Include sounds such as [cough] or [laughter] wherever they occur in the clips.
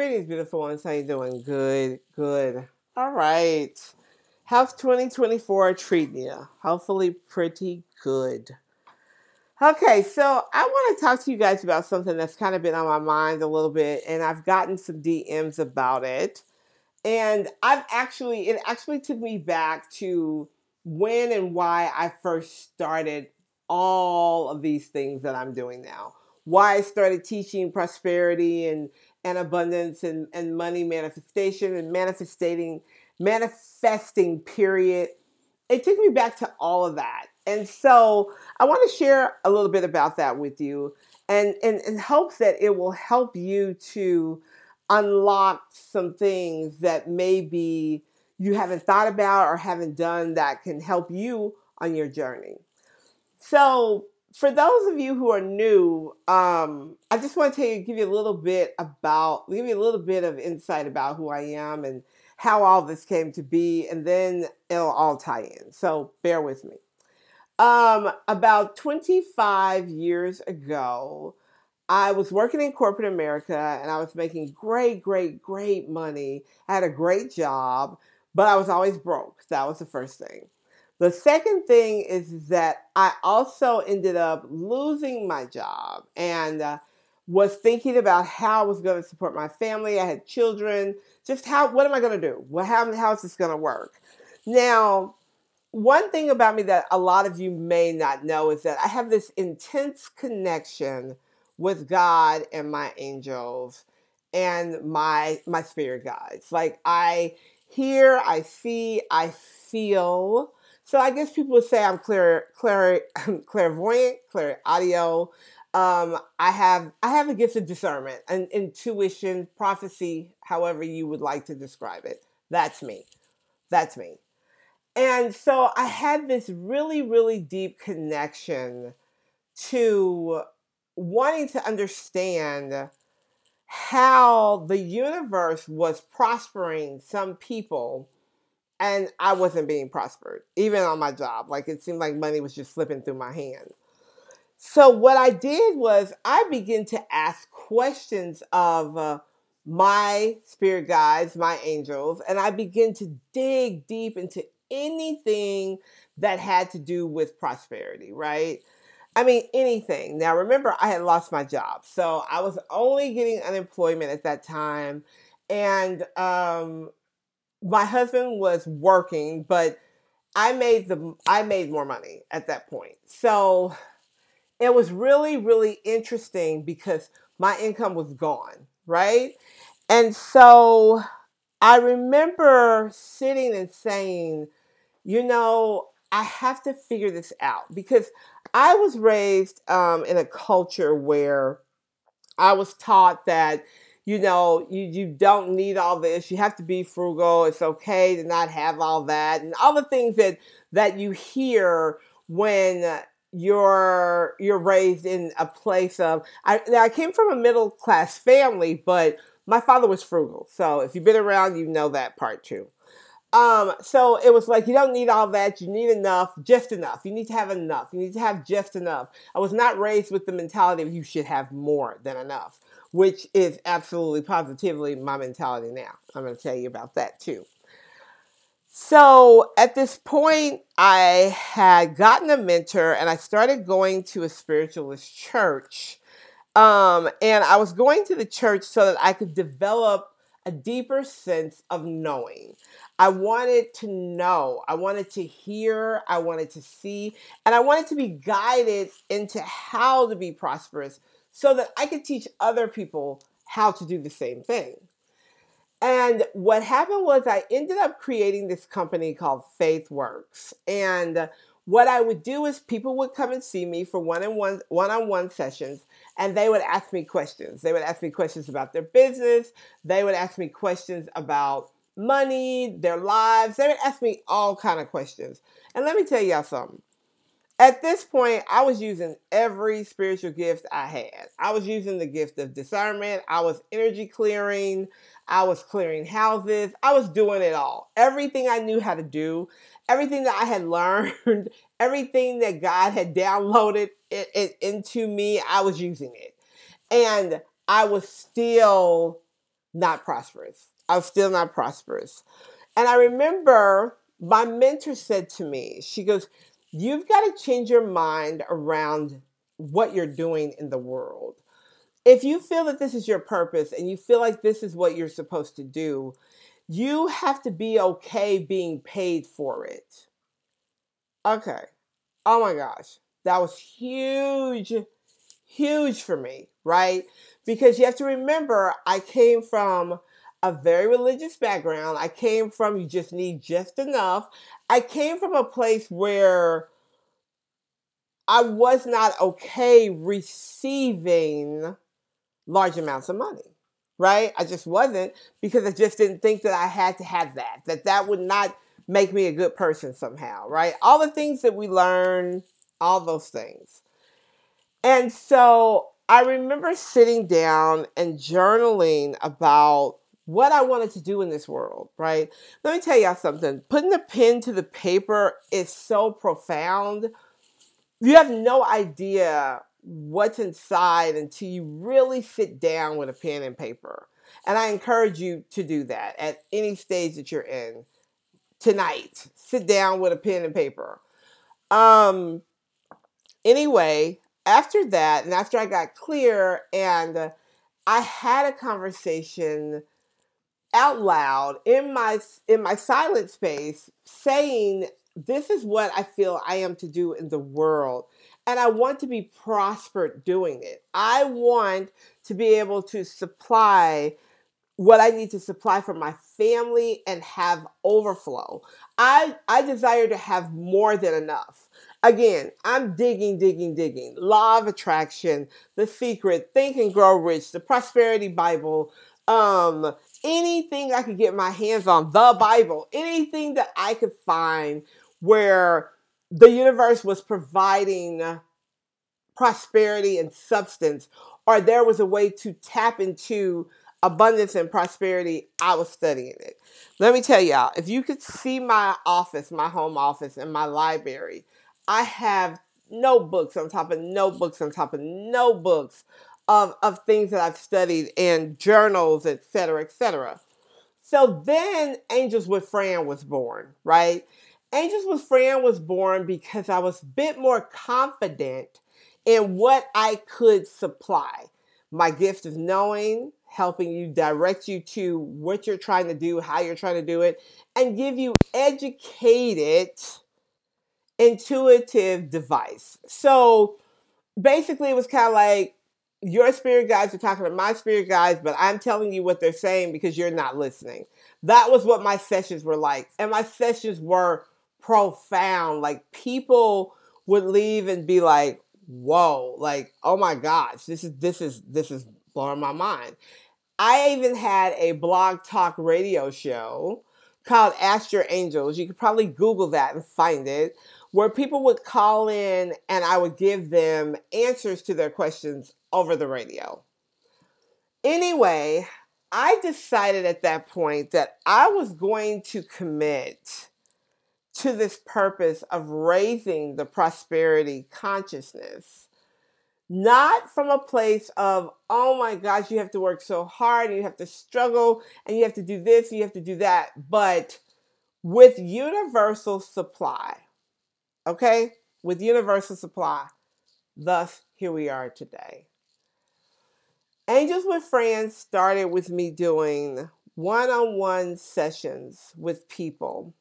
Greetings, beautiful ones. How you doing? Good, good. All right. How's 2024 treating you? Hopefully pretty good. Okay, so I want to talk to you guys about something that's kind of been on my mind a little bit, and I've gotten some DMs about it. And I've actually, it actually took me back to when and why I first started all of these things that I'm doing now. Why I started teaching prosperity and, and abundance and, and money manifestation and manifesting manifesting period. It took me back to all of that. And so I want to share a little bit about that with you and in, in hopes that it will help you to unlock some things that maybe you haven't thought about or haven't done that can help you on your journey. So, for those of you who are new, um, I just want to tell you, give you a little bit about, give you a little bit of insight about who I am and how all this came to be, and then it'll all tie in. So, bear with me. Um, about 25 years ago, I was working in corporate America and I was making great, great, great money. I had a great job, but I was always broke. That was the first thing. The second thing is that I also ended up losing my job and uh, was thinking about how I was going to support my family. I had children. Just how, what am I going to do? Well, how, how is this going to work? Now, one thing about me that a lot of you may not know is that I have this intense connection with God and my angels and my my spirit guides. Like I hear, I see, I feel so I guess people would say I'm clear, clear, [laughs] clairvoyant, clear audio. Um, I have I have a gift of discernment and intuition, prophecy, however you would like to describe it. That's me. That's me. And so I had this really, really deep connection to wanting to understand how the universe was prospering some people and I wasn't being prospered, even on my job. Like it seemed like money was just slipping through my hands. So what I did was I began to ask questions of uh, my spirit guides, my angels, and I began to dig deep into anything that had to do with prosperity, right? I mean, anything. Now, remember, I had lost my job. So I was only getting unemployment at that time. And um, my husband was working, but I made the I made more money at that point. So it was really really interesting because my income was gone, right? And so I remember sitting and saying, you know, I have to figure this out because I was raised um, in a culture where I was taught that you know, you, you don't need all this. You have to be frugal. It's okay to not have all that. And all the things that, that you hear when you're you're raised in a place of I, I came from a middle class family, but my father was frugal. So if you've been around, you know that part too. Um, so it was like you don't need all that, you need enough, just enough. You need to have enough. You need to have just enough. I was not raised with the mentality of you should have more than enough which is absolutely positively my mentality now. I'm going to tell you about that too. So at this point, I had gotten a mentor and I started going to a spiritualist church. Um, and I was going to the church so that I could develop a deeper sense of knowing. I wanted to know, I wanted to hear, I wanted to see, and I wanted to be guided into how to be prosperous so that I could teach other people how to do the same thing. And what happened was I ended up creating this company called Faith Works. And what I would do is people would come and see me for one-on-one one-on-one sessions and they would ask me questions. They would ask me questions about their business, they would ask me questions about money, their lives. They would ask me all kind of questions. And let me tell y'all something at this point, I was using every spiritual gift I had. I was using the gift of discernment. I was energy clearing. I was clearing houses. I was doing it all. Everything I knew how to do, everything that I had [laughs] learned, everything that God had downloaded it, it into me, I was using it. And I was still not prosperous. I was still not prosperous. And I remember my mentor said to me, she goes, You've got to change your mind around what you're doing in the world. If you feel that this is your purpose and you feel like this is what you're supposed to do, you have to be okay being paid for it. Okay. Oh my gosh. That was huge, huge for me, right? Because you have to remember, I came from a very religious background. I came from you just need just enough. I came from a place where I was not okay receiving large amounts of money, right? I just wasn't because I just didn't think that I had to have that, that that would not make me a good person somehow, right? All the things that we learn, all those things. And so I remember sitting down and journaling about what I wanted to do in this world, right? Let me tell y'all something. Putting the pen to the paper is so profound. You have no idea what's inside until you really sit down with a pen and paper. And I encourage you to do that at any stage that you're in tonight. Sit down with a pen and paper. Um anyway, after that and after I got clear and I had a conversation out loud in my in my silent space saying this is what I feel I am to do in the world and I want to be prospered doing it. I want to be able to supply what I need to supply for my family and have overflow. I I desire to have more than enough. Again, I'm digging, digging, digging. Law of attraction, the secret, think and grow rich, the prosperity Bible, um, anything I could get my hands on, the Bible, anything that I could find where the universe was providing prosperity and substance, or there was a way to tap into abundance and prosperity, I was studying it. Let me tell y'all, if you could see my office, my home office, and my library, I have notebooks on top of notebooks on top of notebooks of, of things that I've studied and journals, etc., etc. So then Angels with Fran was born, right? Angels with Fran was born because I was a bit more confident in what I could supply. My gift of knowing, helping you direct you to what you're trying to do, how you're trying to do it, and give you educated, intuitive device. So basically, it was kind of like your spirit guides are talking to my spirit guides, but I'm telling you what they're saying because you're not listening. That was what my sessions were like. And my sessions were profound. Like people would leave and be like, whoa, like, oh my gosh, this is this is this is blowing my mind. I even had a blog talk radio show called Ask Your Angels. You could probably Google that and find it where people would call in and I would give them answers to their questions over the radio. Anyway, I decided at that point that I was going to commit to this purpose of raising the prosperity consciousness. Not from a place of, oh my gosh, you have to work so hard and you have to struggle and you have to do this, and you have to do that, but with universal supply Okay? With universal supply. Thus, here we are today. Angels with Fran started with me doing one on one sessions with people.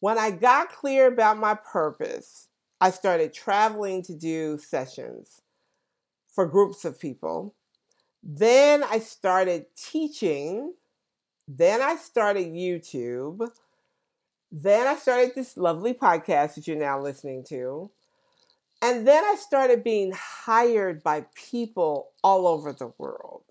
When I got clear about my purpose, I started traveling to do sessions for groups of people. Then I started teaching. Then I started YouTube. Then I started this lovely podcast that you're now listening to. And then I started being hired by people all over the world.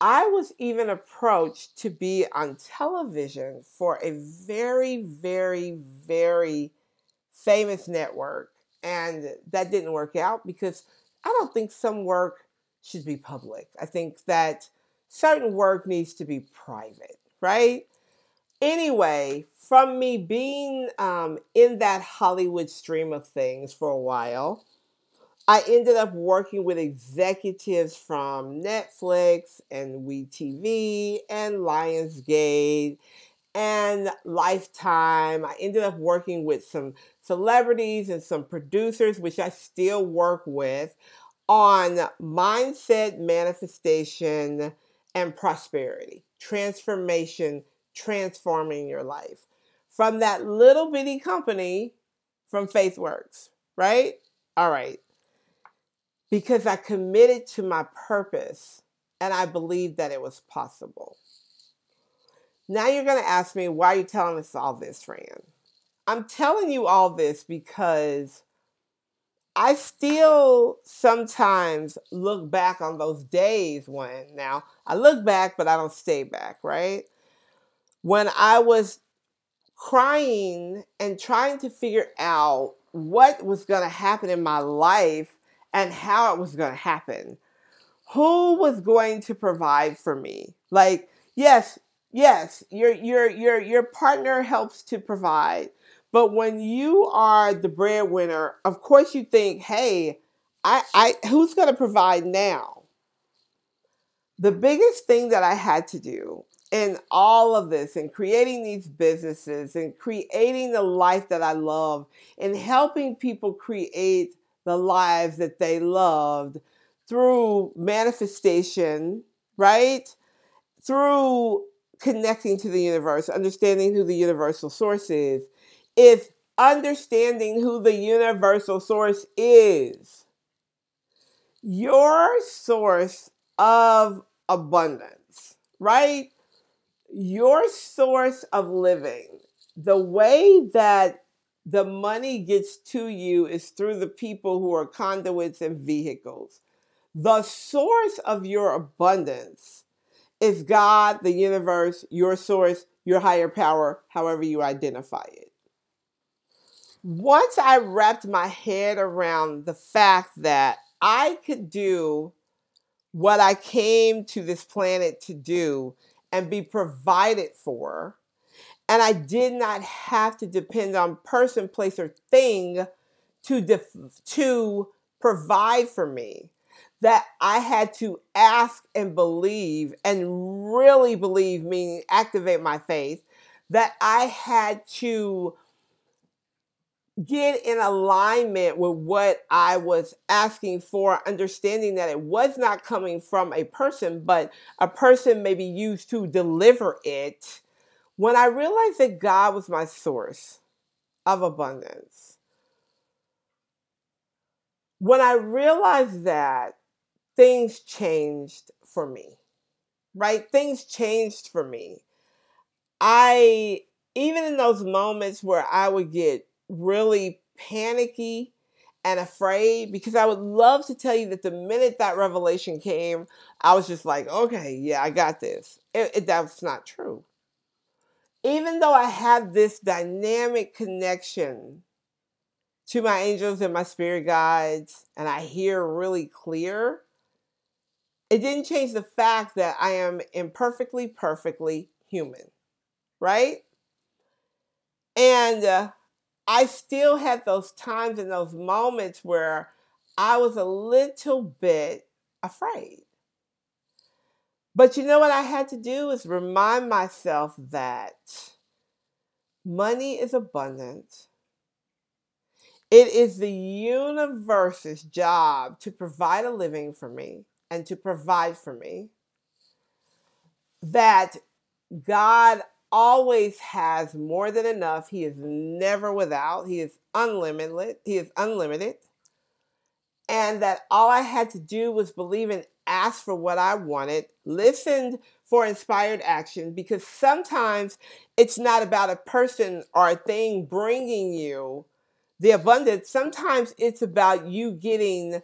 I was even approached to be on television for a very, very, very famous network. And that didn't work out because I don't think some work should be public. I think that certain work needs to be private, right? Anyway, from me being um, in that Hollywood stream of things for a while, I ended up working with executives from Netflix and WeTV and Lionsgate and Lifetime. I ended up working with some celebrities and some producers, which I still work with, on mindset manifestation and prosperity, transformation, transforming your life. From that little bitty company from FaithWorks, right? All right. Because I committed to my purpose and I believed that it was possible. Now you're going to ask me, why are you telling us all this, Fran? I'm telling you all this because I still sometimes look back on those days when, now I look back, but I don't stay back, right? When I was crying and trying to figure out what was going to happen in my life and how it was going to happen. Who was going to provide for me? Like, yes, yes, your your your your partner helps to provide. But when you are the breadwinner, of course you think, hey, I, I who's gonna provide now? The biggest thing that I had to do in all of this and creating these businesses and creating the life that I love and helping people create the lives that they loved through manifestation, right? Through connecting to the universe, understanding who the universal source is, is understanding who the universal source is. Your source of abundance, right? Your source of living. The way that the money gets to you is through the people who are conduits and vehicles. The source of your abundance is God, the universe, your source, your higher power, however you identify it. Once I wrapped my head around the fact that I could do what I came to this planet to do and be provided for, and I did not have to depend on person, place, or thing to def- to provide for me. That I had to ask and believe and really believe, meaning activate my faith, that I had to get in alignment with what I was asking for, understanding that it was not coming from a person, but a person may be used to deliver it. When I realized that God was my source of abundance, when I realized that, things changed for me, right? Things changed for me. I, even in those moments where I would get really panicky and afraid, because I would love to tell you that the minute that revelation came, I was just like, okay, yeah, I got this. It, it, that's not true. Even though I have this dynamic connection to my angels and my spirit guides, and I hear really clear, it didn't change the fact that I am imperfectly, perfectly human, right? And uh, I still had those times and those moments where I was a little bit afraid. But you know what I had to do is remind myself that money is abundant. It is the universe's job to provide a living for me and to provide for me. That God always has more than enough. He is never without. He is unlimited. He is unlimited. And that all I had to do was believe and ask for what I wanted, listened for inspired action, because sometimes it's not about a person or a thing bringing you the abundance. Sometimes it's about you getting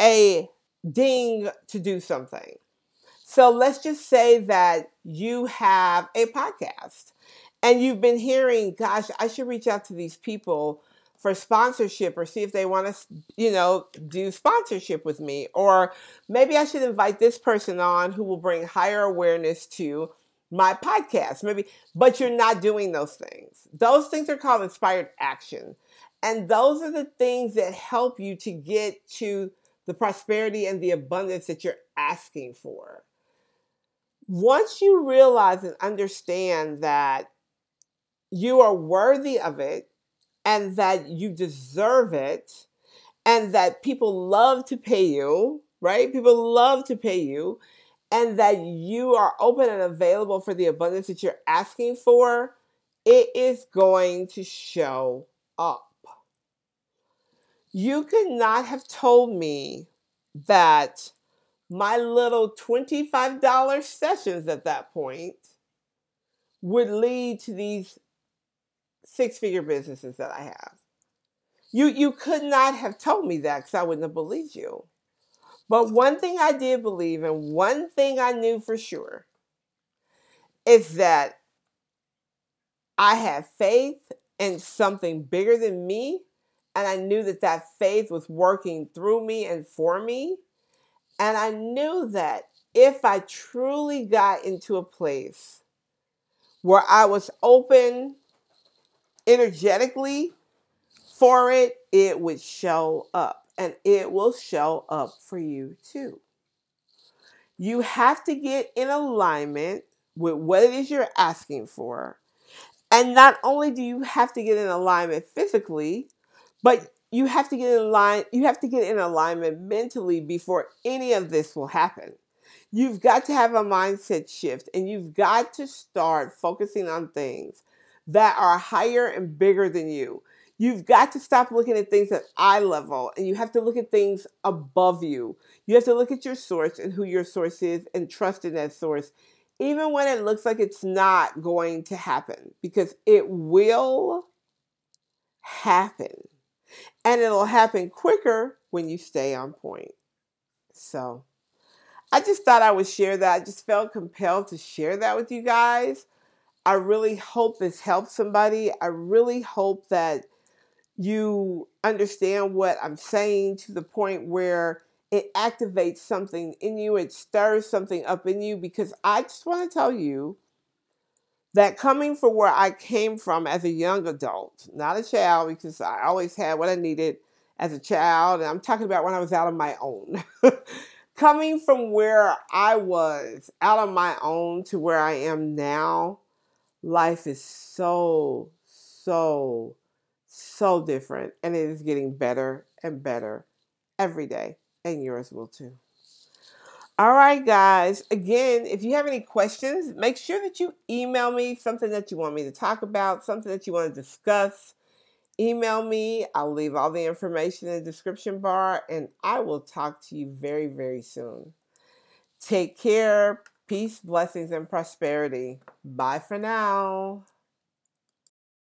a ding to do something. So let's just say that you have a podcast and you've been hearing, gosh, I should reach out to these people for sponsorship or see if they want to, you know, do sponsorship with me. Or maybe I should invite this person on who will bring higher awareness to my podcast. Maybe, but you're not doing those things. Those things are called inspired action. And those are the things that help you to get to the prosperity and the abundance that you're asking for. Once you realize and understand that you are worthy of it and that you deserve it and that people love to pay you, right? People love to pay you and that you are open and available for the abundance that you're asking for, it is going to show up. You could not have told me that my little $25 sessions at that point would lead to these six figure businesses that I have. You, you could not have told me that because I wouldn't have believed you. But one thing I did believe, and one thing I knew for sure, is that I had faith in something bigger than me. And I knew that that faith was working through me and for me. And I knew that if I truly got into a place where I was open energetically for it, it would show up and it will show up for you too. You have to get in alignment with what it is you're asking for. And not only do you have to get in alignment physically, but you have to get in line you have to get in alignment mentally before any of this will happen. You've got to have a mindset shift and you've got to start focusing on things that are higher and bigger than you. You've got to stop looking at things at eye level and you have to look at things above you. You have to look at your source and who your source is and trust in that source, even when it looks like it's not going to happen, because it will happen. And it'll happen quicker when you stay on point. So I just thought I would share that. I just felt compelled to share that with you guys. I really hope this helps somebody. I really hope that you understand what I'm saying to the point where it activates something in you, it stirs something up in you. Because I just want to tell you that coming from where I came from as a young adult, not a child, because I always had what I needed as a child, and I'm talking about when I was out on my own. [laughs] coming from where I was out on my own to where I am now, life is so, so so different and it is getting better and better every day and yours will too all right guys. Again if you have any questions make sure that you email me something that you want me to talk about something that you want to discuss. Email me. I'll leave all the information in the description bar and i will talk to you very very soon. Take care. Peace blessings and prosperity. Bye for now